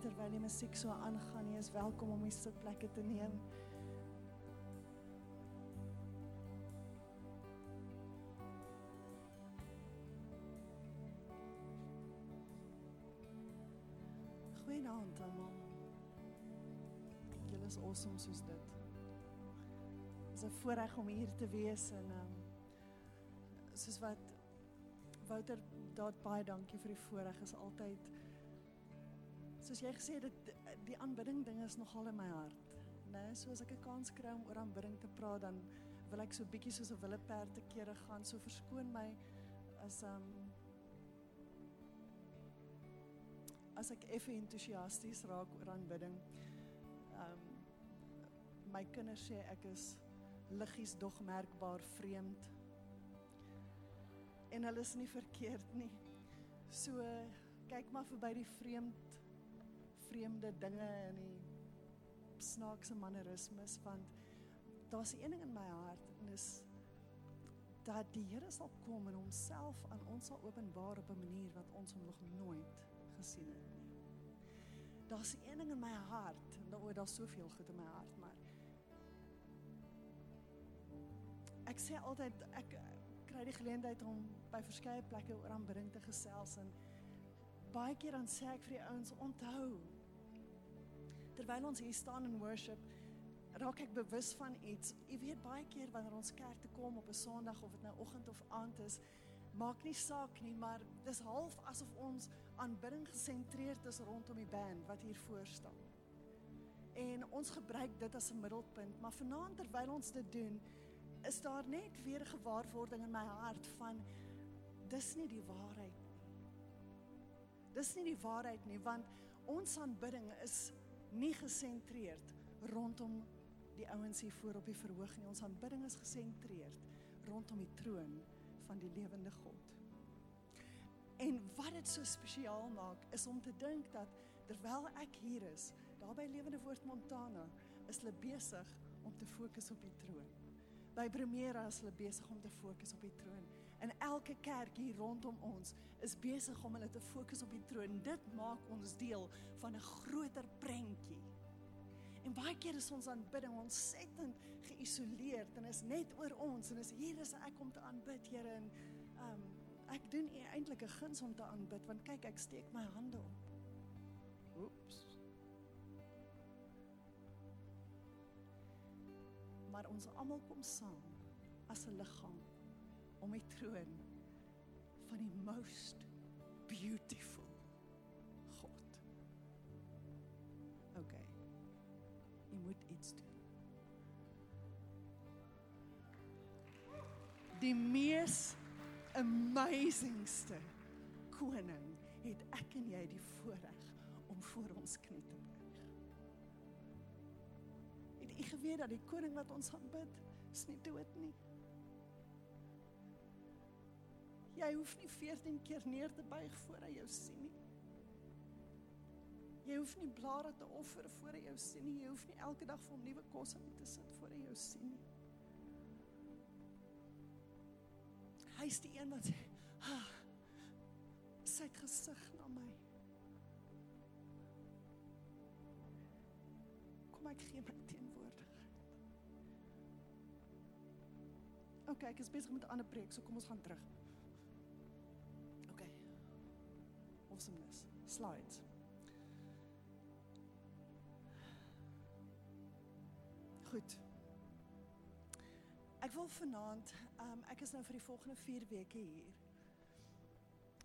terwyl die musiek so aangaan, jy is welkom om die sitplekke te neem. Goeienaand almal. Julle is awesome soos dit. Dit is 'n voorreg om hier te wees en um, soos wat Wouter daar baie dankie vir die voorreg is altyd soos jy gesê het dit die aanbidding ding is nogal in my hart. Né, nee, so as ek 'n kans kry om oor aanbidding te praat dan wil ek so bietjie soos 'n willeperd te kere gaan. So verskoon my as um, as ek effe entoesiasties raak oor aanbidding. Um, my kinders sê ek is liggies dog merkbaar vreemd. En hulle is nie verkeerd nie. So kyk maar verby die vreemd vreemde dinge en die snaakse mannerismes want daar's een ding in my hart en dis dat die Here sal kom en homself aan ons sal openbaar op 'n manier wat ons hom nog nooit gesien het nie. Daar's een ding in my hart en daar daar's soveel goed in my hart, maar ek sê altyd ek kry die geleentheid om by verskeie plekke oor aanbidding te gesels en baie keer dan sê ek vir die ouens onthou terwyl ons hier staan in worship raak ek bewus van iets. Jy weet baie keer wanneer ons kerk toe kom op 'n Sondag of dit nou oggend of aand is, maak nie saak nie, maar dis half asof ons aanbidding gesentreerd is rondom die band wat hier voor staan. En ons gebruik dit as 'n middelpunt, maar vanaand terwyl ons dit doen, is daar net weer gewaarwording in my hart van dis nie die waarheid nie. Dis nie die waarheid nie, want ons aanbidding is nie gesentreerd rondom die ouens hier voor op die verhoog nie. Ons aanbidding is gesentreerd rondom die troon van die lewende God. En wat dit so spesiaal maak is om te dink dat terwyl ek hier is, daar by Lewende Woord Montana, is hulle besig om te fokus op die troon. By Primera is hulle besig om te fokus op die troon. En elke kerk hier rondom ons is besig om hulle te fokus op die troon. Dit maak ons deel van 'n groter prentjie. En baie keer is ons aanbidding ontsettend geïsoleerd en is net oor ons en is hier is ek om te aanbid, Here en ehm um, ek doen eintlik 'n guns om te aanbid want kyk ek steek my hande op. Oeps. maar ons almal kom saam as 'n liggaam om die troon van die most beautiful God. OK. Jy moet iets doen. Die mees amazingste koning het ek en jy die voorreg om voor ons knie te buig. Het u geweet dat die koning wat ons aanbid, is nie dood nie? Jy hoef nie 14 keer neer te buig voor hy jou sien nie. Jy hoef nie blare te offer voor hy jou sien nie. Jy hoef nie elke dag vir hom nuwe kos aan te sit voor hy jou sien nie. Hy is die een wat sê, "Ha, sy het gesig na my." kom ek gee my teenwoordigheid. OK, ek is besig met 'n ander preek, so kom ons gaan terug. Awesomeness. Slides. Goed. Ek wil vanaand, um, ek is nou vir die volgende 4 weke hier.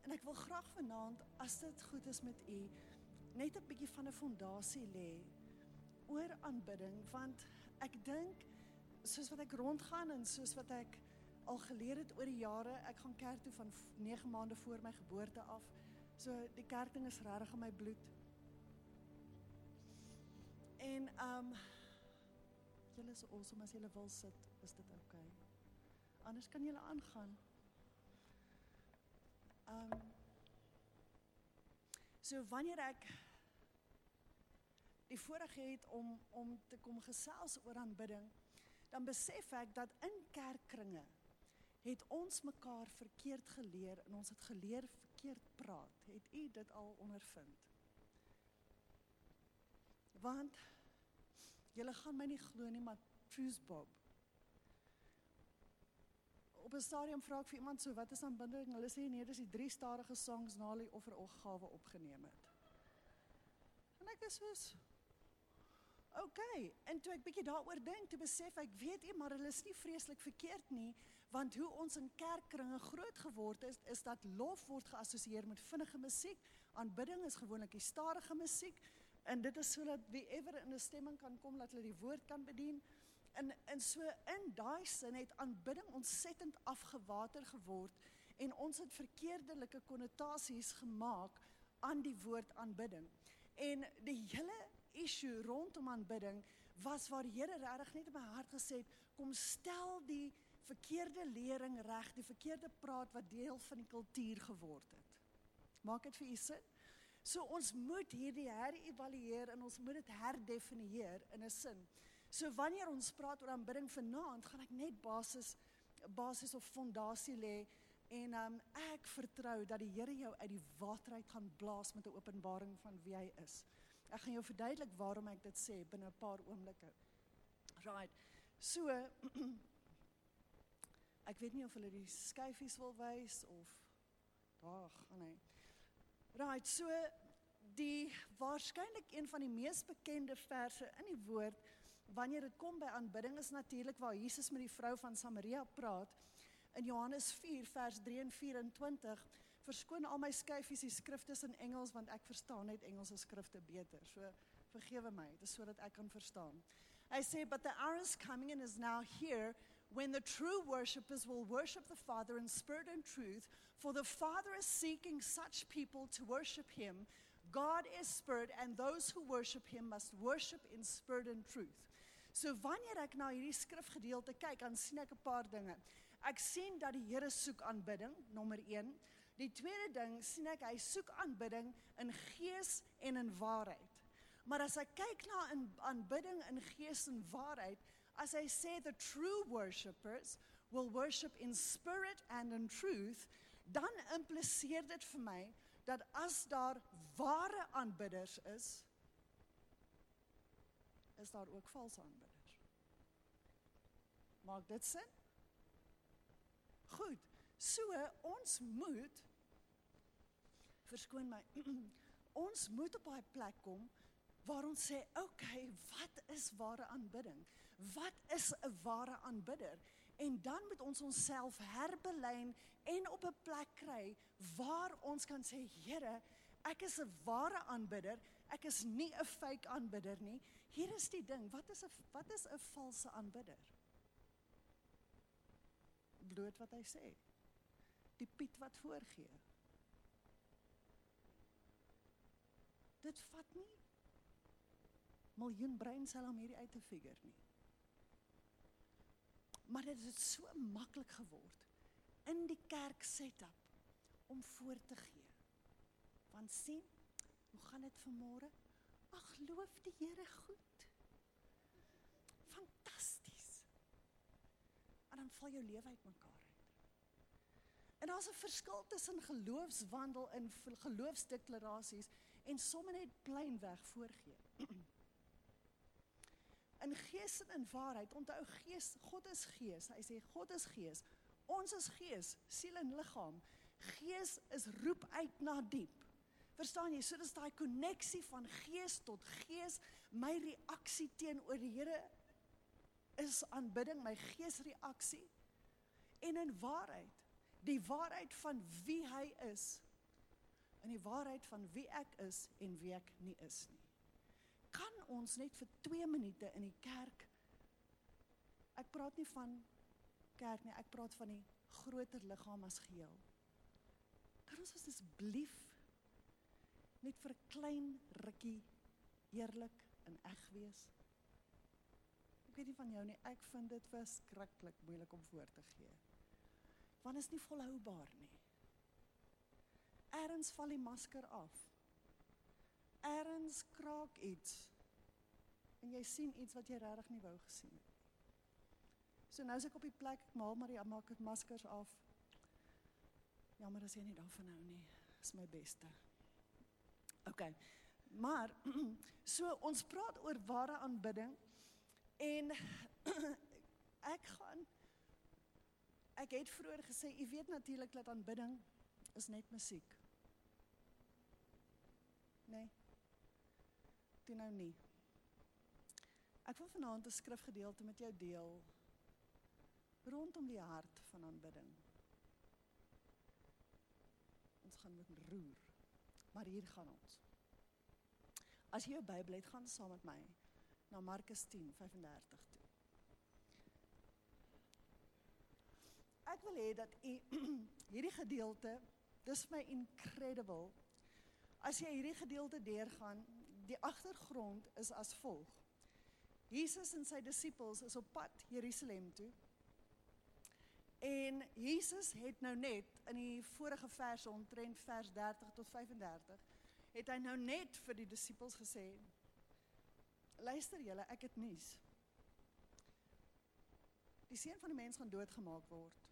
En ek wil graag vanaand, as dit goed is met u, net 'n bietjie van 'n fondasie lê oor aanbidding want ek dink soos wat ek rondgaan en soos wat ek al geleer het oor die jare, ek gaan kerk toe van 9 maande voor my geboorte af. So die kerkding is regtig in my bloed. En um julle is awesome as julle wil sit, is dit oukei. Okay. Anders kan julle aangaan. Um So wanneer ek die voorreg het om om te kom gesels oor aanbidding, dan besef ek dat in kerkkringe het ons mekaar verkeerd geleer en ons het geleer verkeerd praat. Het u dit al ondervind? Want julle gaan my nie glo nie, maar Truth Bob. Op 'n stadium vra ek vir iemand so, wat is aanbidding? Hulle sê nee, dis die drie stadige songs na die offergawe opgeneem het. En ek is soos Okay, en toe ek bietjie daaroor dink, toe besef ek, weet jy, maar hulle is nie vreeslik verkeerd nie, want hoe ons in kerkkringe groot geword het, is dat lof word geassosieer met vinnige musiek, aanbidding is gewoonlik die stadige musiek, en dit is sodat wie ever in 'n stemming kan kom dat hulle die woord kan bedien. En en so in daai sin het aanbidding ontsettend afgewater geword en ons het verkeerdelike konnotasies gemaak aan die woord aanbidding. En die hele issue rondom aanbidding was waar die Here regtig net in my hart gesê het, kom stel die verkeerde lering reg, die verkeerde praat wat deel van die kultuur geword het. Maak dit vir u sin? So ons moet hierdie herëvalueer en ons moet dit herdefinieer in 'n sin. So wanneer ons praat oor aanbidding vanaand, gaan ek net basis basis of fondasie lê en um, ek vertrou dat die Here jou uit die water uit gaan blaas met 'n openbaring van wie hy is. Ek gaan jou verduidelik waarom ek dit sê binne 'n paar oomblikke. Right. So ek weet nie of hulle die skyfies wil wys of daar gaan hy. Right, so die waarskynlik een van die mees bekende verse in die woord wanneer dit kom by aanbidding is natuurlik waar Jesus met die vrou van Samaria praat in Johannes 4 vers 3 en 24 verskoon al my skyfies die skrifte in Engels want ek verstaan net Engelse skrifte beter. So vergewe my, dit is sodat ek kan verstaan. I say but the hour is coming and is now here when the true worshippers will worship the Father in spirit and truth for the Father is seeking such people to worship him. God is spirit and those who worship him must worship in spirit and truth. So wanneer ek na hierdie skrifgedeelte kyk, dan sien ek 'n paar dinge. Ek sien dat die Here soek aanbidding, nommer 1. Die tweede ding sien ek hy soek aanbidding in gees en in waarheid. Maar as ek kyk na in aanbidding in gees en waarheid, as hy sê the true worshippers will worship in spirit and in truth, dan impliseer dit vir my dat as daar ware aanbidders is, is daar ook valse aanbidders. Maak dit sin? Goed. So ons moet verskoon my ons moet op daai plek kom waar ons sê okay wat is ware aanbidding? Wat is 'n ware aanbidder? En dan moet ons onsself herbelyn en op 'n plek kry waar ons kan sê Here ek is 'n ware aanbidder. Ek is nie 'n fake aanbidder nie. Hier is die ding wat is 'n wat is 'n valse aanbidder? Bloot wat hy sê die Piet wat voorgee dit vat nie miljoen breinselle om hierdie uit te figure nie. Maar dit het so maklik geword in die kerk setup om voor te gee. Want sien, hoe gaan dit vanmôre? Ag, loof die Here goed. Fantasties. En dan val jou lewe uit. En daar's 'n verskil tussen geloofswandel en geloofsdeklarasies en sommer net plainweg voorgee. In gees en in waarheid, onthou gees, God is gees. Hy sê God is gees. Ons is gees, siel en liggaam. Gees is roep uit na diep. Verstaan jy? So dis daai koneksie van gees tot gees. My reaksie teenoor die Here is aanbidding, my geesreaksie. En in waarheid, die waarheid van wie hy is in die waarheid van wie ek is en wie ek nie is nie. Kan ons net vir 2 minute in die kerk Ek praat nie van kerk nie, ek praat van die groter liggaam as geheel. Kan ons asseblief net vir 'n klein rukkie eerlik en eg wees? Ek weet nie van jou nie, ek vind dit verskriklik moeilik om voor te gee. Want is nie volhoubaar nie. Erns val die masker af. Erns kraak iets en jy sien iets wat jy regtig nie wou gesien het. So nou is ek op die plek, ek maal maar die maak ek maskers af. Jammer as jy nie daarvan hou nie. Dis my beste. OK. Maar so ons praat oor ware aanbidding en ek gaan ek het vroeër gesê, u weet natuurlik dat aanbidding is net musiek. Nee. Dit nou nie. Ek wil vanaand 'n skrifgedeelte met jou deel rondom die hart van aanbidding. Ons gaan met roer. Maar hier gaan ons. As jy jou Bybel het, gaan saam met my na Markus 10:35 Ek wil hê dat u hierdie gedeelte, dis my incredible. As jy hierdie gedeelte deurgaan, die agtergrond is as volg. Jesus en sy disippels is op pad Jerusalem toe. En Jesus het nou net in die vorige verse omtrent vers 30 tot 35 het hy nou net vir die disippels gesê Luister julle, ek het nuus. Die seun van die mens gaan doodgemaak word.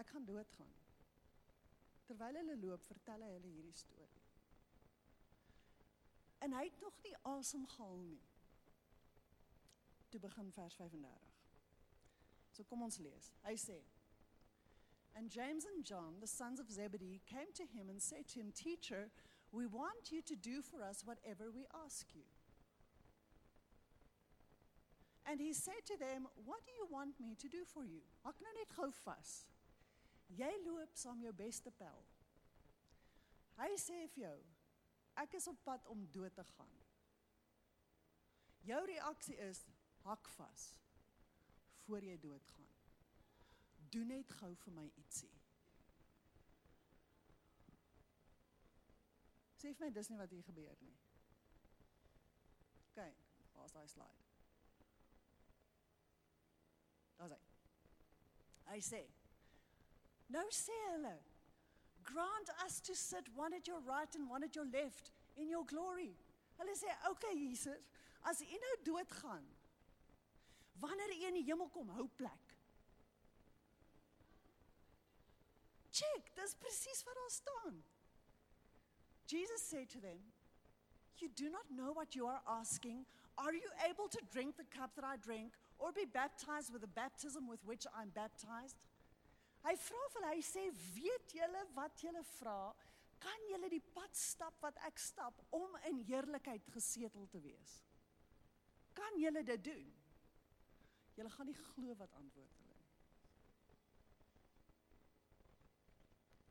Ek gaan doodgaan. Terwyl hulle loop, vertel hy hulle hierdie storie. En hy het nog nie asem gehaal nie. Toe begin vers 35. So kom ons lees. Hy sê And James and John, the sons of Zebedee, came to him and said to him, Teacher, we want you to do for us whatever we ask you. And he said to them, What do you want me to do for you? Maak nou net gou vas. Jy loop saam jou beste pel. Hy sê vir jou, ek is op pad om dood te gaan. Jou reaksie is hak vas voor jy doodgaan. Doen net gou vir my ietsie. Sê vir my dis nie wat hier gebeur nie. OK, waar's daai slide? Daar's hy. Hy sê Sê hulle Grant us to sit one at your right and one at your left in your glory. Hulle sê, "Oké okay, Jesus, as U nou doodgaan, wanneer U in die hemel kom, hou plek." Check, dis presies wat daar staan. Jesus said to them, You do not know what you are asking. Are you able to drink the cup that I drink or be baptized with the baptism with which I'm baptized? Hy vra vir hulle, hy sê, "Weet julle wat julle vra? Kan julle die pad stap wat ek stap om in heerlikheid gesetel te wees? Kan julle dit doen?" Julle gaan nie glo wat antwoord hulle nie.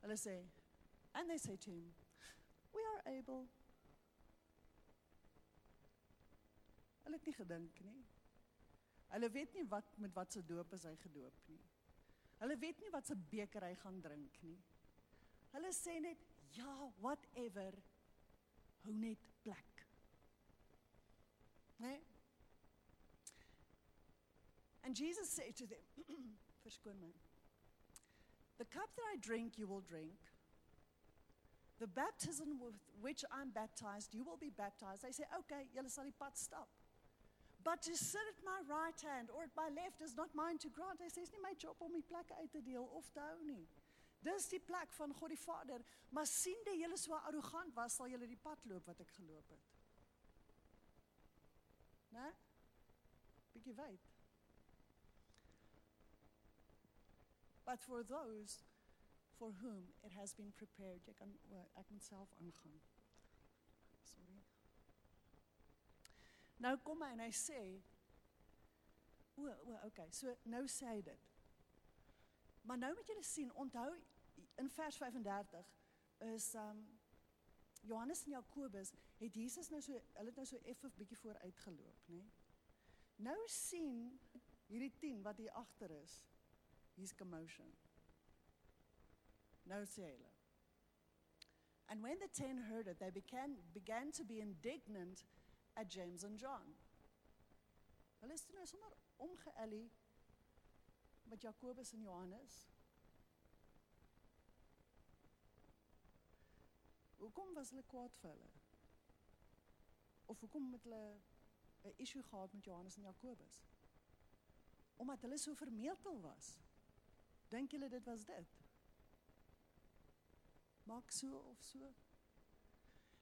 Hulle sê, and they say to him, "We are able." Hulle het nie gedink nie. Hulle weet nie wat met wat se doop is hy gedoop nie. Hulle weet nie wat se beker hy gaan drink nie. Hulle sê net ja, whatever. Hou net plek. Nee. And Jesus said to them, verskoon my. The cup that I drink you will drink. The baptism with which I'm baptized, you will be baptized. They say, okay, julle sal die pad stap. But to sit at my right hand or at my left is not mine to grant. Hy sê dis nie my job om die plekke uit te deel of te hou nie. Dis die plek van God die Vader. Maar sien jy julle so arrogant was, sal julle die pad loop wat ek geloop het. Né? Bietjie wyd. But for those for whom it has been prepared, jy kan ek moet self aangaan. Nou kom hy en hy sê o, o, okay, so nou sê hy dit. Maar nou moet julle sien, onthou in vers 35 is um Johannes en Jakobus het Jesus nou so hulle het nou so effe bietjie vooruit geloop, nê? Nou sien hierdie 10 wat hier agter is. Hier's commotion. Nou sê hulle. And when the 10 heard it, they began began to be indignant at James and John. Hulle is toe nou sommer omgeëllie met Jakobus en Johannes. Hoekom was hulle kwaad vir hulle? Of hoekom het hulle 'n issue gehad met Johannes en Jakobus. Omdat hulle so vermetel was. Dink julle dit was dit? Maak so of so.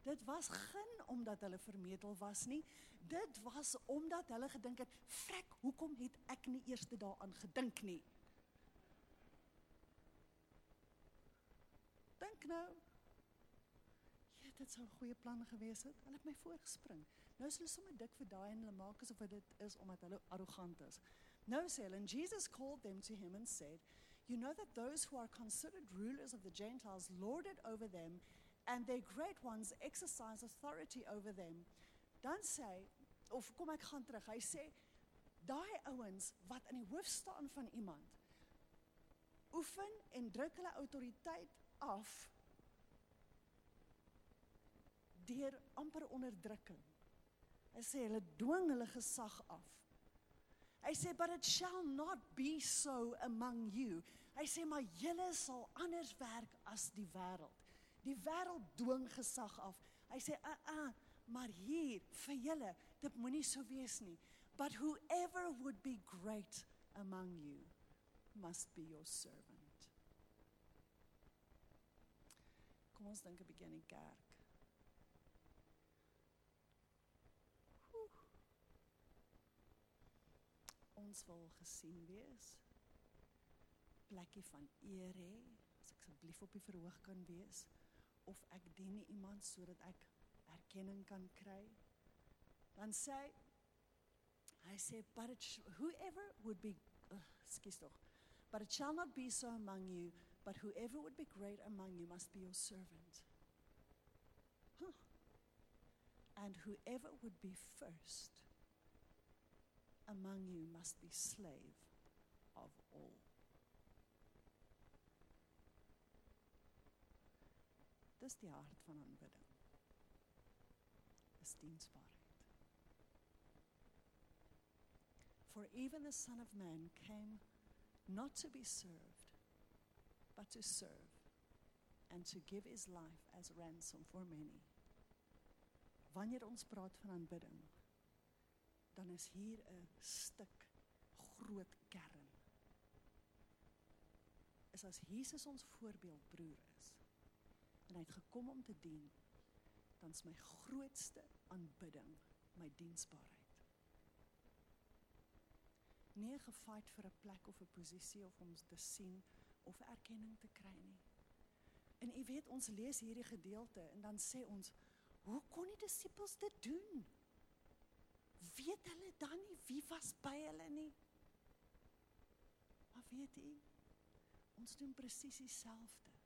Dit was geen omdat hulle vermetel was nie. Dit was omdat hulle gedink het, "Frek, hoekom het ek nie eers daaraan gedink nie?" Dink nou. Ja, dit sou 'n goeie plan gewees het. Hulle het my voorgespring. Nou is hulle sommer dik vir daai en hulle maak asof dit is omdat hulle arrogant is. Sê hulle, and Jesus called them to him and said, "You know that those who are considered rulers of the Gentiles lord it over them, and their great ones exercise authority over them." Dan sê of kom ek gaan terug. Hy sê daai ouens wat in die hoof staan van iemand oefen en druk hulle autoriteit af deur amper onderdrukking. Hy sê hulle dwing hulle gesag af. Hy sê but it shall not be so among you. Hy sê maar julle sal anders werk as die wêreld. Die wêreld dwing gesag af. Hy sê a uh, uh, maar hier vir julle dit moenie so wees nie. But whoever would be great among you must be your servant. Kom ons dink 'n bietjie aan die kerk. Ons wil gesien wees. Plekkie van eer hê, as ek asseblief op die verhoog kan wees of ek dien iemand sodat ek erkenning kan kry. Dan sê hy sê but it, whoever would be skus tog. But it shall not be so among you but whoever would be great among you must be your servant. Huh. And whoever would be first among you must be slave Dis die hart van aanbidding. Dis diensbaarheid. For even the son of man came not to be served but to serve and to give his life as ransom for many. Wanneer ons praat van aanbidding, dan is hier 'n stuk groot kern. Is as Jesus ons voorbeeldbroer is en hy het gekom om te dien, dan is my grootste aanbidding my diensbaarheid. Nie gefight vir 'n plek of 'n posisie of om te sien of erkenning te kry nie. En u weet ons lees hierdie gedeelte en dan sê ons, hoe kon die disippels dit doen? Weet hulle dan nie wie was by hulle nie? Maar weet u, ons doen presies dieselfde.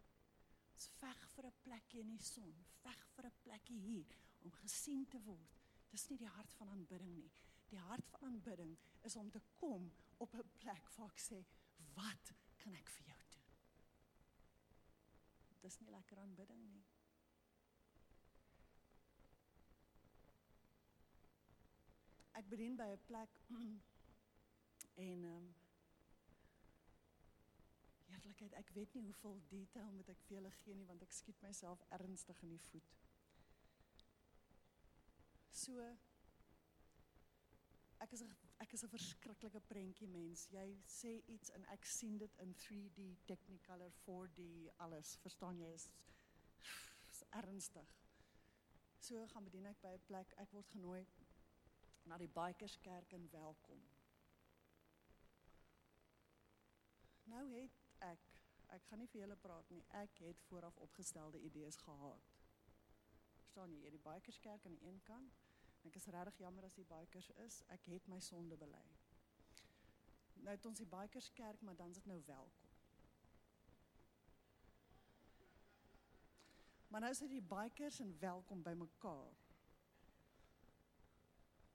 Ons veg vir 'n plekjie in die son, veg vir 'n plekjie hier om gesien te word. Dis nie die hart van aanbidding nie. Die hart van aanbidding is om te kom op 'n plek waar ek sê, wat kan ek vir jou dis nie lekker aanbidding nie. Ek bedien by 'n plek en ehm um, Eerlikheid, ek weet nie hoeveel detail moet ek vir julle gee nie want ek skiet myself ernstig in die voet. So ek is 'n ek is 'n verskriklike prentjie mens. Jy sê iets en ek sien dit in 3D, Technicolor, 4D, alles. Verstaan jy? Is, is ernstig. So gaan bedien ek by 'n plek. Ek word genooi na die Bikerskerk in Welkom. Nou het ek gaan nie vir julle praat nie. Ek het vooraf opgestelde idees gehad. Verstaan jy? Die Bikerskerk aan die een kant Ek is regtig jammer as die bikers is. Ek het my sonde bely. Nou het ons die bikers kerk, maar dan is dit nou welkom. Maar nou is dit die bikers en welkom by mekaar.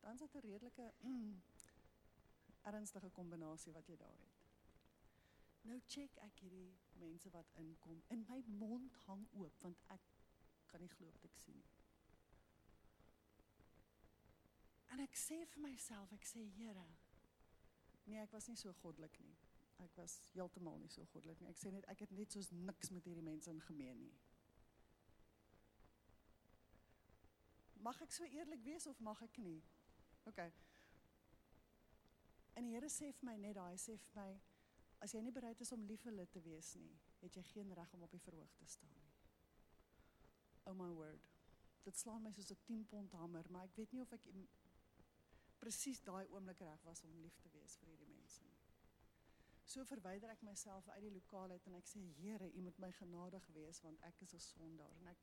Dan is dit 'n redelike ernstige kombinasie wat jy daar het. Nou check ek hierdie mense wat inkom en my mond hang oop want ek kan nie glo wat ek sien nie. En ek sê vir myself, ek sê Here, nee, ek was nie so goddelik nie. Ek was heeltemal nie so goddelik nie. Ek sê net ek het net soos niks met hierdie mense in gemeen nie. Mag ek so eerlik wees of mag ek nie? Okay. En die Here sê vir my net daai sê vir my as jy nie bereid is om lief vir hulle te wees nie, het jy geen reg om op die verhoog te staan nie. Oh my word. Dit slaan my soos 'n 10 pond hamer, maar ek weet nie of ek presies daai oomblik reg was om lief te wees vir hierdie mense nie. So verwyder ek myself uit die lokaal uit en ek sê Here, U moet my genadig wees want ek is 'n sondaar en ek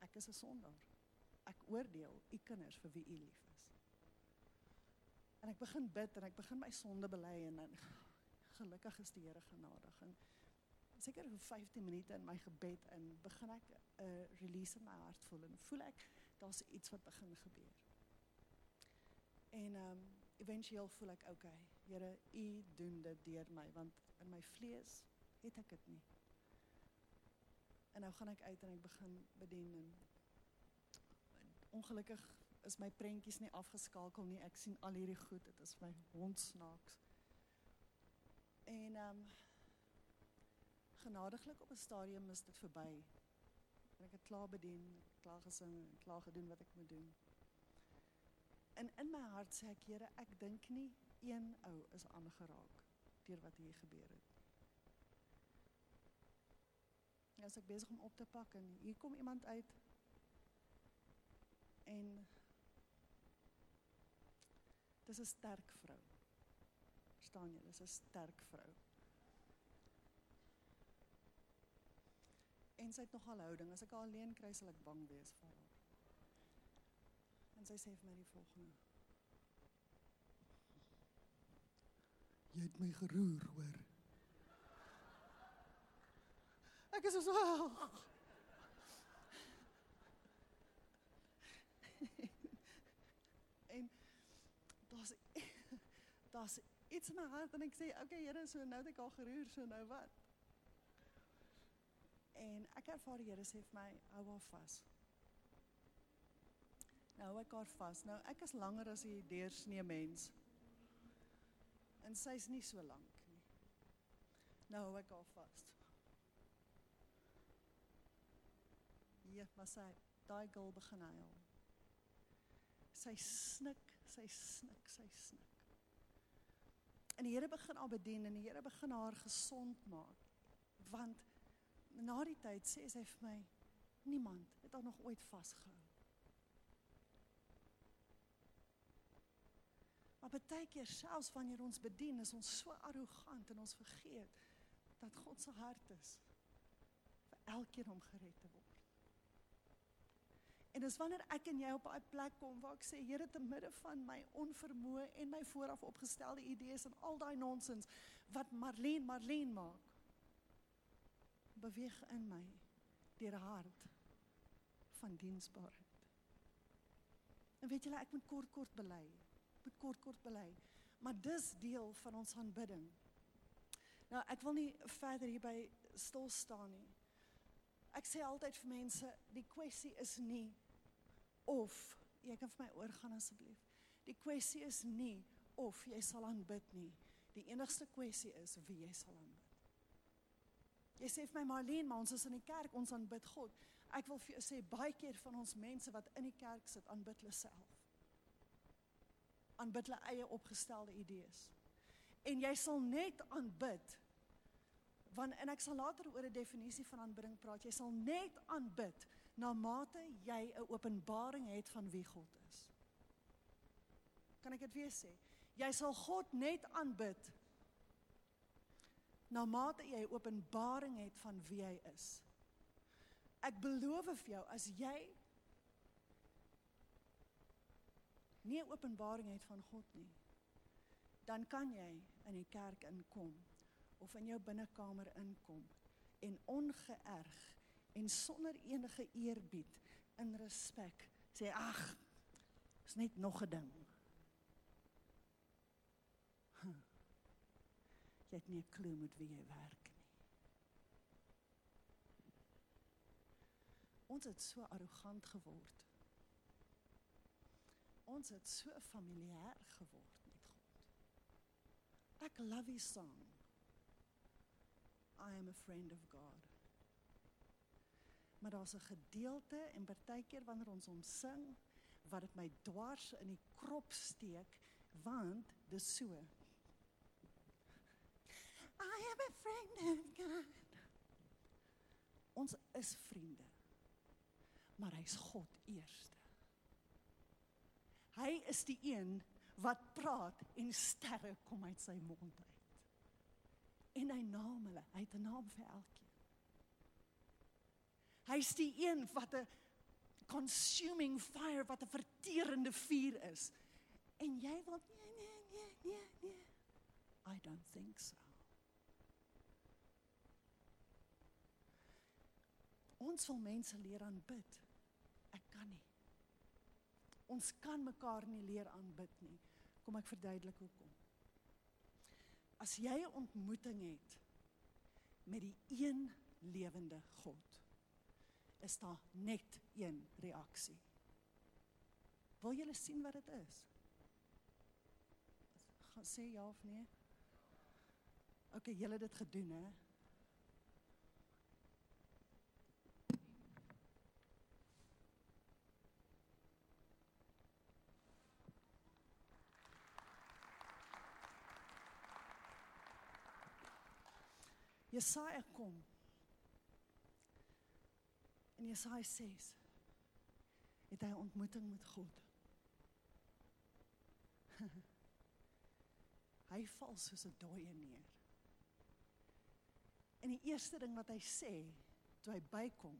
ek is 'n sondaar. Ek oordeel U kinders vir wie U lief is. En ek begin bid en ek begin my sonde bely en, en gelukkig is die Here genadig en seker vir 15 minute in my gebed en begin ek 'n uh, release in my hart voel en voel ek daar's iets wat begin gebeur. En ehm um, éventueel voel ek okay. Here, U doen dit deur my want in my vlees het ek dit nie. En nou gaan ek uit en ek begin bedien en ongelukkig is my prentjies nie afgeskakel nie. Ek sien al hierdie goed. Dit is my hond snaaks. En ehm um, genadiglik op 'n stadium is dit verby. En ek het klaar bedien, klaar gesing, klaar gedoen wat ek moet doen. En in my hart sê ek, Here, ek dink nie een ou is aangeraak deur wat hier gebeur het. Ja, as ek besig om op te pak en hier kom iemand uit en dis 'n sterk vrou. Verstaan jy? Dis 'n sterk vrou. En sy het nogal houding. As ek haar alleen kry, sal ek bang wees vir haar. En sy sê vir my die volgende: Jy het my geroer, hoor. Ek is so oh. en daar's daar's iets in my hart en ek sê, "Oké, okay, Here, so nou het ek al geroer, so nou wat?" En ek ervaar die Here sê vir my, "Hou haar vas." Nou hou ek haar vas. Nou ek is langer as die deursnee mens. En sy's nie so lank nie. Nou hou ek haar vas. Ja, maar sy daai girl begin huil. Sy snik, sy snik, sy snik. En die Here begin haar bedien en die Here begin haar gesond maak. Want na die tyd sê sy vir my niemand het haar nog ooit vasgehou. Maar baie keer selfs wanneer ons bedien, is ons so arrogant en ons vergeet dat God se hart is vir elkeen om gered te word. En dis wanneer ek en jy op 'n plek kom waar ek sê Here te midde van my onvermoë en my vooraf opgestelde idees en al daai nonsens wat Marlene Marlene maak beweeg in my deur 'n hart van diensbaarheid. En weet julle ek moet kort kort bely moet kort kort bely. Maar dis deel van ons aanbidding. Nou, ek wil nie verder hier by stil staan nie. Ek sê altyd vir mense, die kwessie is nie of jy kan vir my oorgaan asseblief. Die kwessie is nie of jy sal aanbid nie. Die enigste kwessie is wie jy sal aanbid. Jy sê vir my Marlene, maar ons is in die kerk, ons aanbid God. Ek wil vir jou sê baie keer van ons mense wat in die kerk sit, aanbid hulle self aanbid hulle eie opgestelde idees. En jy sal net aanbid want en ek sal later oor 'n definisie van aanbidding praat. Jy sal net aanbid na mate jy 'n openbaring het van wie God is. Kan ek dit weer sê? Jy sal God net aanbid na mate jy 'n openbaring het van wie hy is. Ek beloof vir jou as jy nie 'n openbaring het van God nie, dan kan jy in die kerk inkom of in jou binnekamer inkom en ongeërg en sonder enige eerbied in respek sê ag is net nog 'n ding. Hm. Jy het nie 'n klou met wie jy werk nie. Ons het so arrogant geword ons het so familier geword met God. Ek love his song. I am a friend of God. Maar daar's 'n gedeelte en partykeer wanneer ons hom sing, wat dit my dwars in die krop steek want dis so. I am a friend of God. Ons is vriende. Maar hy's God eerste. Hy is die een wat praat en sterre kom uit sy mond uit. En hy naam hulle, hy het 'n naam vir elkeen. Hy's die een wat 'n consuming fire wat 'n verterende vuur is. En jy wil nee nee nee nee nee. I don't think so. Ons wil mense leer aanbid. Ek kan nie. Ons kan mekaar nie leer aanbid nie. Kom ek verduidelik hoekom. As jy 'n ontmoeting het met die een lewende God, is daar net een reaksie. Wil julle sien wat dit is? Gaan sê ja of nee? OK, julle het dit gedoen hè? Jesaja kom. In Jesaja 6 het hy 'n ontmoeting met God. hy val soos 'n dooie neer. En die eerste ding wat hy sê toe hy bykom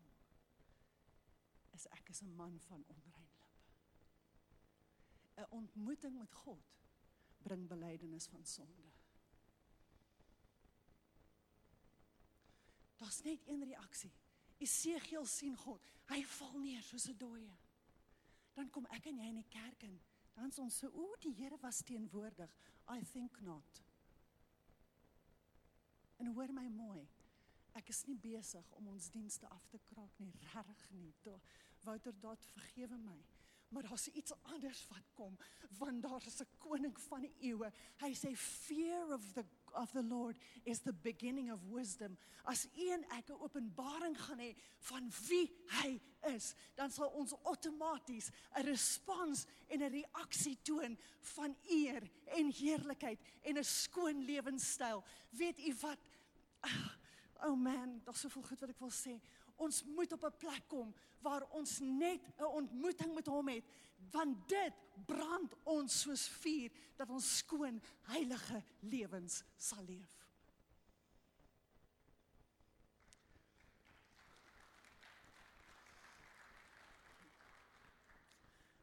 is ek is 'n man van onrein lippe. 'n Ontmoeting met God bring belydenis van sonde. Daar's net een reaksie. Esegiel sien God. Hy val neer soos 'n dooie. Dan kom ek en jy in die kerk in. Dan sê ons so, "O, die Here was teenwoordig." I think not. En hoor my mooi. Ek is nie besig om ons dienste af te kraak nie, regtig nie. Wouter, daad vergewe my maar daar's iets anders wat kom want daar is 'n koning van die eeue hy sê fear of the of the lord is the beginning of wisdom. As een ek 'n openbaring gaan hê van wie hy is dan sal ons outomaties 'n respons en 'n reaksie toon van eer en heerlikheid en 'n skoon lewenstyl. Weet u wat? Oh man daar's soveel goed wat ek wil sê ons moet op 'n plek kom waar ons net 'n ontmoeting met hom het want dit brand ons soos vuur dat ons skoon heilige lewens sal leef.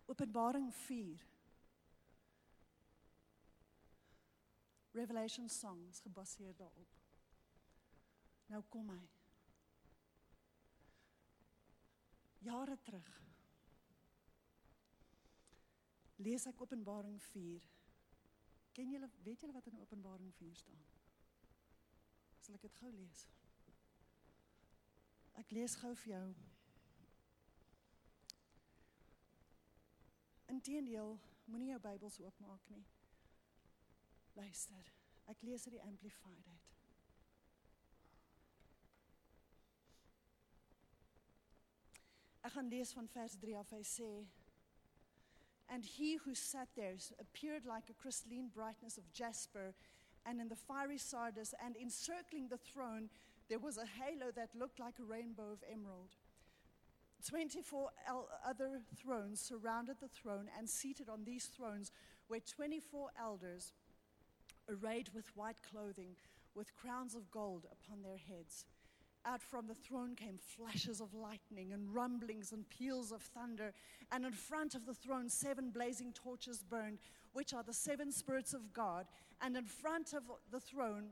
Openbaring 4 Revelation songs gebaseer daarop. Nou kom hy. Jare terug. Lees ek Openbaring 4. Ken julle weet julle wat in Openbaring 4 staan? Sal ek dit gou lees? Ek lees gou vir jou. Inteendeel, moenie jou Bybels oopmaak nie. Luister. Ek lees uit die Amplified Ek gaan lees van vers 3 af. Hy sê And he who sat there appeared like a crystalline brightness of jasper and in the fiery sardis and encircling the throne there was a halo that looked like a rainbow of emerald. 24 el- other thrones surrounded the throne, and seated on these thrones were 24 elders, arrayed with white clothing, with crowns of gold upon their heads. Out from the throne came flashes of lightning and rumblings and peals of thunder. And in front of the throne, seven blazing torches burned, which are the seven spirits of God. And in front of the throne,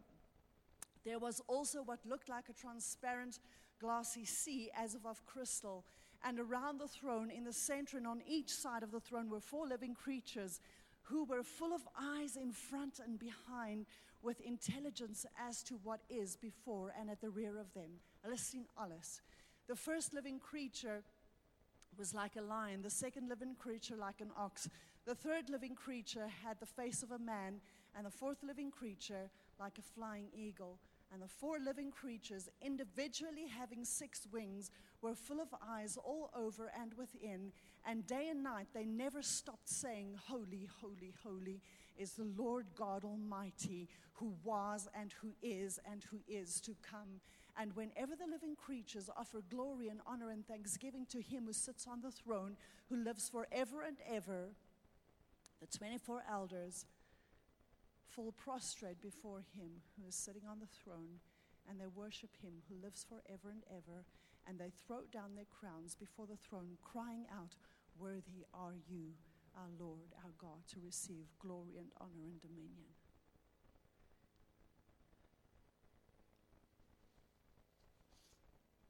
there was also what looked like a transparent, glassy sea, as of crystal. And around the throne, in the center and on each side of the throne, were four living creatures who were full of eyes in front and behind with intelligence as to what is before and at the rear of them. Hulle sien alles. The first living creature was like a lion, the second living creature like an ox, the third living creature had the face of a man, and the fourth living creature like a flying eagle. And the four living creatures, individually having six wings, were full of eyes all over and within. And day and night they never stopped saying, Holy, holy, holy is the Lord God Almighty, who was and who is and who is to come. And whenever the living creatures offer glory and honor and thanksgiving to him who sits on the throne, who lives forever and ever, the 24 elders fall prostrate before him who is sitting on the throne, and they worship him who lives forever and ever, and they throw down their crowns before the throne, crying out, Worthy are you, our Lord, our God, to receive glory and honor and dominion.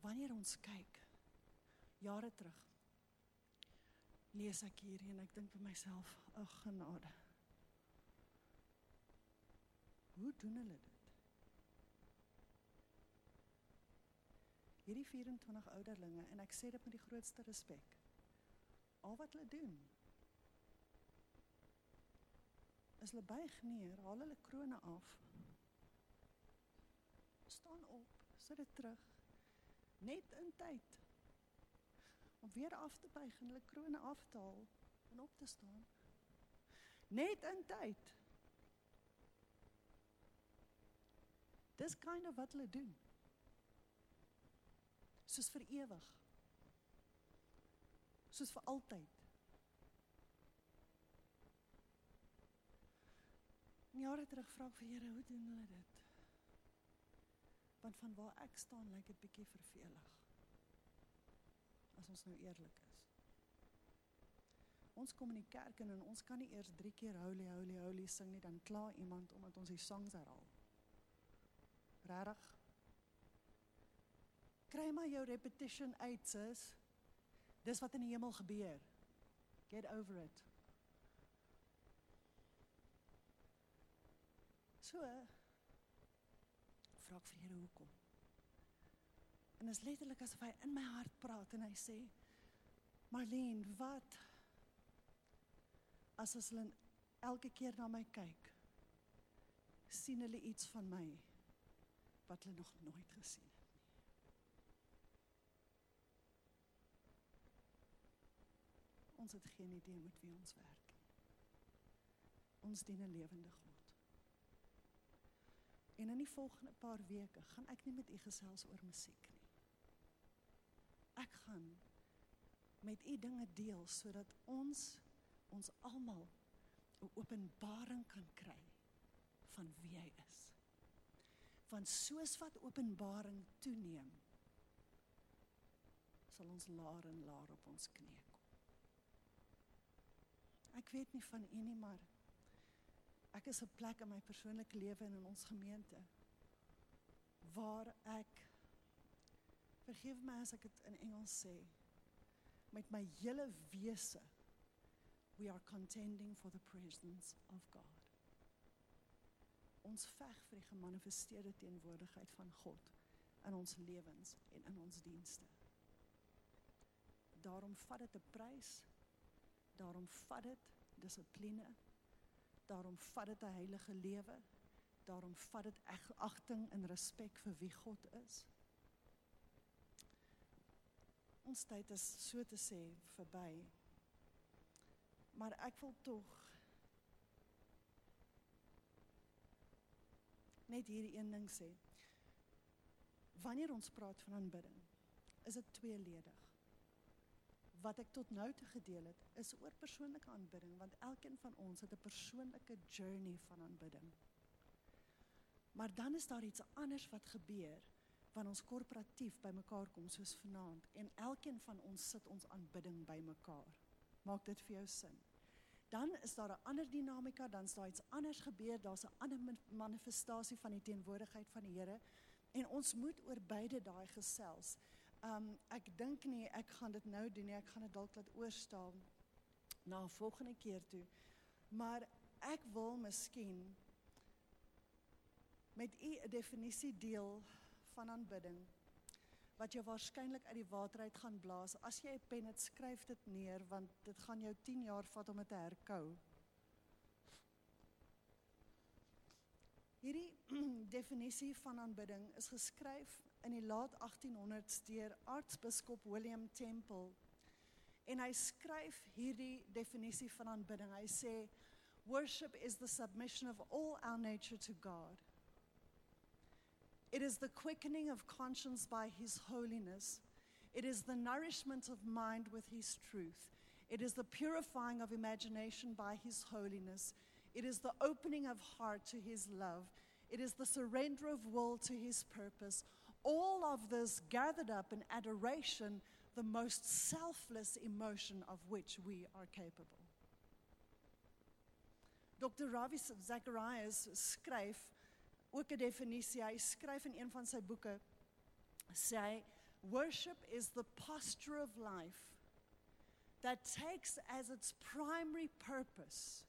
Wanneer ons kyk jare terug lees ek hier en ek dink vir myself, ag genade. Hoe doen hulle dit? Hierdie 24 ouderlinge en ek sê dit met die grootste respek. Al wat hulle doen is hulle buig neer, haal hulle krone af. staan op, sit dit terug. Net in tyd om weer af te buig en hulle krone af te haal en op te staan. Net in tyd. Dis kind of wat hulle doen. Soos vir ewig. Soos vir altyd. Jare terug vra ek vir Here, hoe doen hulle dit? Want van waar ek staan lyk dit bietjie vervelig. As ons nou eerlik is. Ons kom in die kerk en ons kan nie eers 3 keer holy holy holy sing nie, dan kla iemand omdat ons die songs herhaal. Regtig? Kry maar jou repetition uit, sis. Dis wat in die hemel gebeur. Get over it. So vra ek vir Here hoekom. En dit is letterlik asof hy in my hart praat en hy sê: "Marlene, wat as as hulle elke keer na my kyk, sien hulle iets van my wat hulle nog nooit gesien het nie." Ons het geen idee met wie ons werk nie. Ons dien 'n lewende God. En in die volgende paar weke gaan ek nie met u gesels oor musiek nie. Ek gaan met u dinge deel sodat ons ons almal 'n openbaring kan kry van wie hy is. Want soos wat openbaring toeneem, sal ons laer en laer op ons knieë kom. Ek weet nie van u nie, maar ek is 'n plek in my persoonlike lewe en in ons gemeente waar ek vergeef my as ek dit in Engels sê met my hele wese we are contending for the presence of God. Ons veg vir die gemanifesteerde teenwoordigheid van God in ons lewens en in ons dienste. Daarom vat dit 'n prys. Daarom vat dit dissipline Daarom vat dit 'n heilige lewe. Daarom vat dit agting en respek vir wie God is. Ons tyd is so te sê verby. Maar ek wil tog net hierdie een ding sê. Wanneer ons praat van aanbidding, is dit tweeledig wat ek tot nou toe gedeel het is oor persoonlike aanbidding want elkeen van ons het 'n persoonlike journey van aanbidding. Maar dan is daar iets anders wat gebeur wanneer ons korporatief bymekaar kom soos vanaand en elkeen van ons sit ons aanbidding bymekaar. Maak dit vir jou sin? Dan is daar 'n ander dinamika, dan is daar iets anders gebeur, daar's 'n ander manifestasie van die teenwoordigheid van die Here en ons moet oor beide daai gesels. Um ek dink nie ek gaan dit nou doen nie. Ek gaan dit dalk laat oorstaan na 'n volgende keer toe. Maar ek wil miskien met u 'n definisie deel van aanbidding wat jou waarskynlik uit die water uit gaan blaas. As jy 'n pen het, skryf dit neer want dit gaan jou 10 jaar vat om dit te herkou. Hierdie definisie van aanbidding is geskryf in die laat 1800s deur aartsbiskop William Temple. En hy skryf hierdie definisie van aanbidding. Hy sê worship is the submission of all our nature to God. It is the quickening of conscience by his holiness. It is the nourishment of mind with his truth. It is the purifying of imagination by his holiness. It is the opening of heart to his love. It is the surrender of will to his purpose. All of this gathered up in adoration, the most selfless emotion of which we are capable. Dr. Ravi Zacharias skryf ook 'n definisie. Hy skryf in een van sy boeke sê hy worship is the posture of life that takes as its primary purpose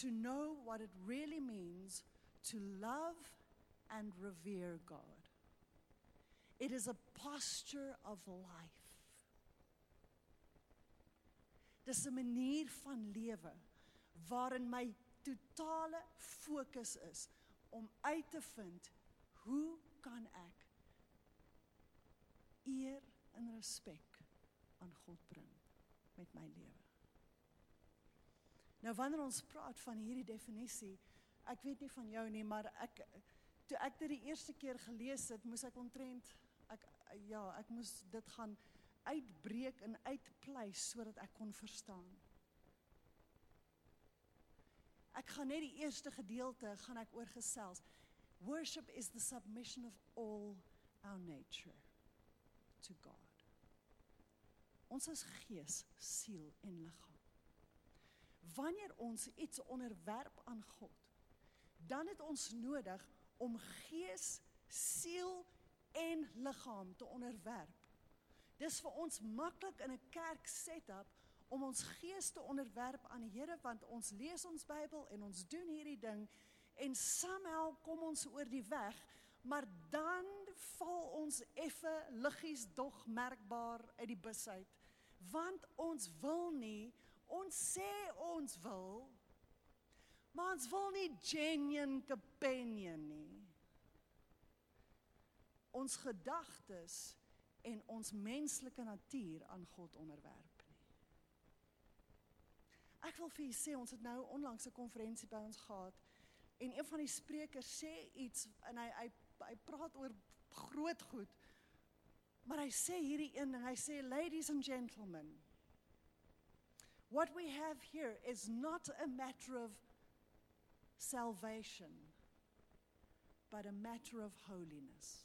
to know what it really means to love and revere God. It is a posture of life. Dis 'n manier van lewe waarin my totale fokus is om uit te vind hoe kan ek eer en respek aan God bring met my lewe. Nou wanneer ons praat van hierdie definisie, ek weet nie van jou nie, maar ek toe ek dit die eerste keer gelees het, moes ek ontrent ek ja, ek moes dit gaan uitbreek en uitpleis sodat ek kon verstaan. Ek gaan net die eerste gedeelte gaan ek oorgesels. Worship is the submission of all our nature to God. Ons is gees, siel en liggaam wanneer ons iets onderwerp aan God, dan het ons nodig om gees, siel en liggaam te onderwerp. Dis vir ons maklik in 'n kerk setup om ons gees te onderwerp aan die Here want ons lees ons Bybel en ons doen hierdie ding en somehow kom ons oor die weg, maar dan val ons effe liggies dog merkbaar uit die bus uit want ons wil nie Ons sê ons wil, maar ons wil nie genuine companion nie. Ons gedagtes en ons menslike natuur aan God onderwerp nie. Ek wil vir julle sê ons het nou onlangs 'n konferensie by ons gehad en een van die sprekers sê iets en hy hy hy praat oor groot goed. Maar hy sê hierdie een ding, hy sê ladies and gentlemen, What we have here is not a matter of salvation, but a matter of holiness.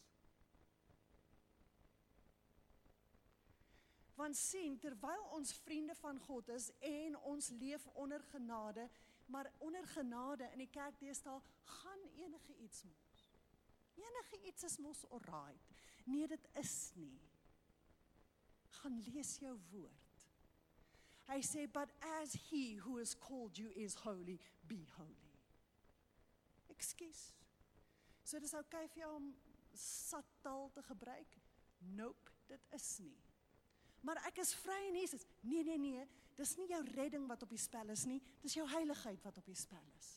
Want sien, terwyl ons vriende van God is en ons leef onder genade, maar onder genade in die kerk deesdae gaan enige iets mos. Enige iets is mos alright. Nee, dit is nie. Gaan lees jou woord. Hy sê, "But as he who has called you is holy, be holy." Ekskuus. So dis oukei vir jou om sattaal te gebruik? Nope, dit is nie. Maar ek is vry in Jesus. Nee, nee, nee, dis nie jou redding wat op die spel is nie, dis jou heiligheid wat op die spel is.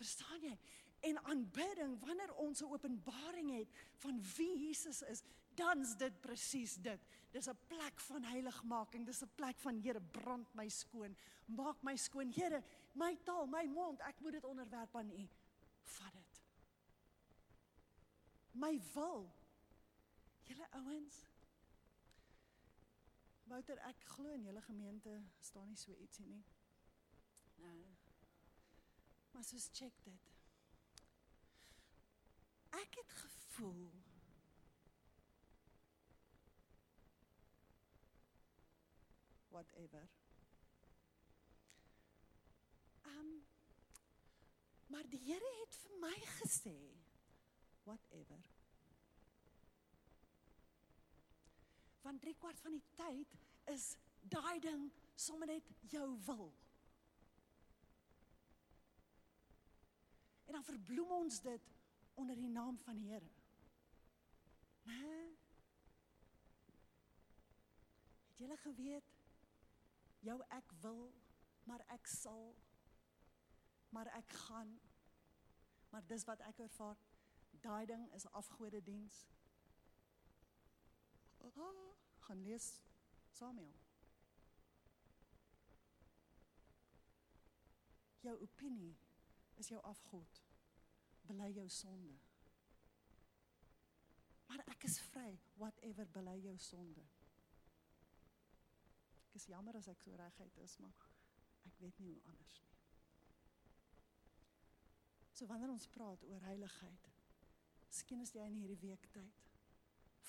Verstaan jy? En aanbidding, wanneer ons 'n openbaring het van wie Jesus is, dan's dit presies dit. Dis 'n plek van heiligmaking, dis 'n plek van Here, brand my skoon. Maak my skoon, Here, my taal, my mond, ek moet dit onderwerp aan U. Vat dit. My wil. Julle ouens. Wouter, ek glo in julle gemeente staan nie so ietsie nie. Nou. Maar soos check dit. Ek het gevoel whatever. Um maar die Here het vir my gesê whatever. Van 3 kwart van die tyd is daai ding sommer net jou wil. En dan verbloem ons dit onder die naam van die Here. Né? Het julle geweet jou ek wil, maar ek sal maar ek gaan maar dis wat ek ervaar. Daai ding is afgode diens. Ah, gaan lees Samuel. Jou opinie is jou afgod. Bely jou sonde. Maar ek is vry, whatever bely jou sonde. Ek is jammer as ek so reguit is, maar ek weet nie hoe anders nie. So wanneer ons praat oor heiligheid, skien as jy in hierdie week tyd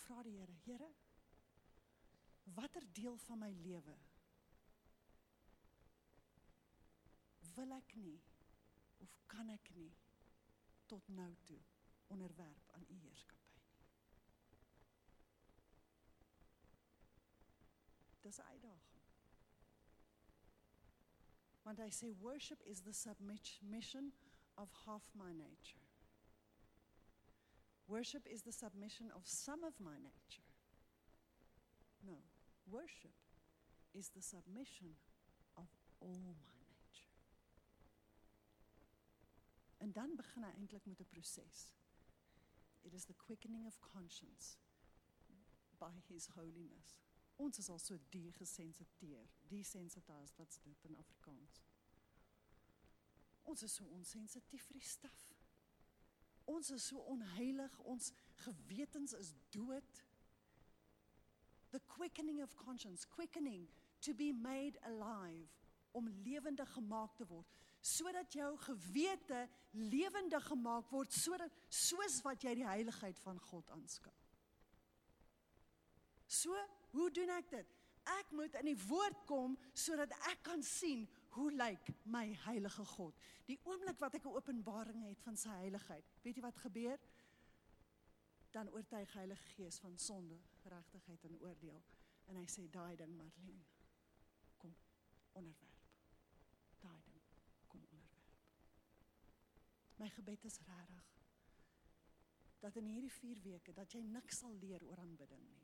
vra die Here, Here, watter deel van my lewe wil ek nie of kan ek nie tot nou toe onderwerp aan u heerskappy nie. Dis 'n uitdaging. Want hy sê worship is the submission of half my nature. Worship is the submission of some of my nature. No, worship is the submission of all my nature. En dan begin hy eintlik met 'n proses. It is the quickening of conscience by his holiness. Ons is al so degesensiteer, desensitized wat's dit in Afrikaans? Ons is so onsensitief vir die staf. Ons is so onheilig, ons gewetens is dood. The quickening of conscience, quickening to be made alive om lewendig gemaak te word sodat jou gewete lewendig gemaak word sodat soos wat jy die heiligheid van God aanskou. So, hoe doen ek dit? Ek moet in die woord kom sodat ek kan sien hoe lyk my heilige God? Die oomblik wat ek 'n openbaring het van sy heiligheid, weet jy wat gebeur? Dan oortuig Heilige Gees van sonde, geregtigheid en oordeel en hy sê daai ding Marlene kom onderwerp. Daai ding kom onderwerp. My gebed is regtig dat in hierdie 4 weke dat jy niks sal leer oor aanbidding nie.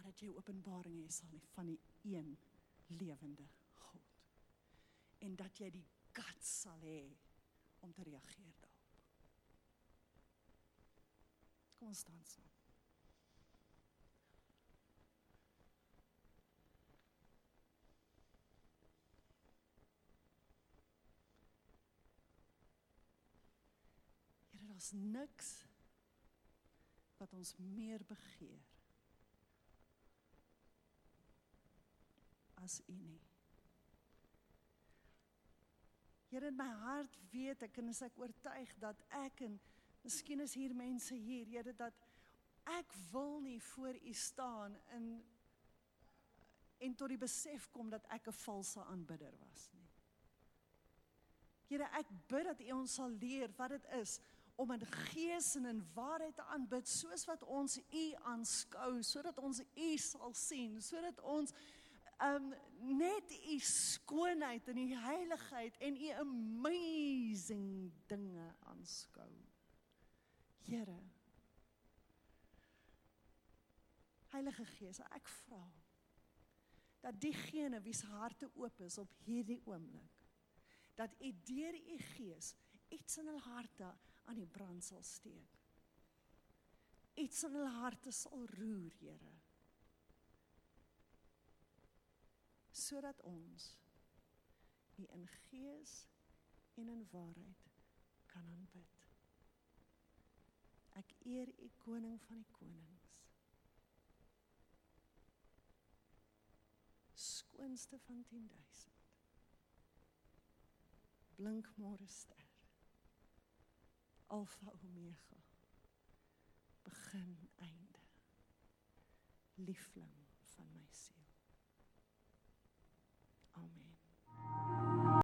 maar dat jy openbaring hê sal nie van die een lewende God. En dat jy die guts sal hê om te reageer daarop. Kom ons staan saam. Here, daar's niks wat ons meer begeer as U nie. Here in my hart weet ek en ek oortuig dat ek en miskien is hier mense hier, Here dat ek wil nie voor U staan in en tot die besef kom dat ek 'n valse aanbidder was nie. Here, ek bid dat U ons sal leer wat dit is om in gees en in waarheid te aanbid soos wat ons U aanskou, sodat ons U sal sien, sodat ons um net u skoonheid en u heiligheid en u amazing dinge aanskou. Here. Heilige Gees, ek vra dat diegene wie se harte oop is op hierdie oomblik dat u deur u gees iets in hul harte aan die brand sal steek. Iets in hul harte sal roer, Here. sodat ons U in gees en in waarheid kan aanbid. Ek eer U koning van die konings. Skoonste van 10000. Blink môre ster. Alfa Omega. Begin einde. Liefling van my siel.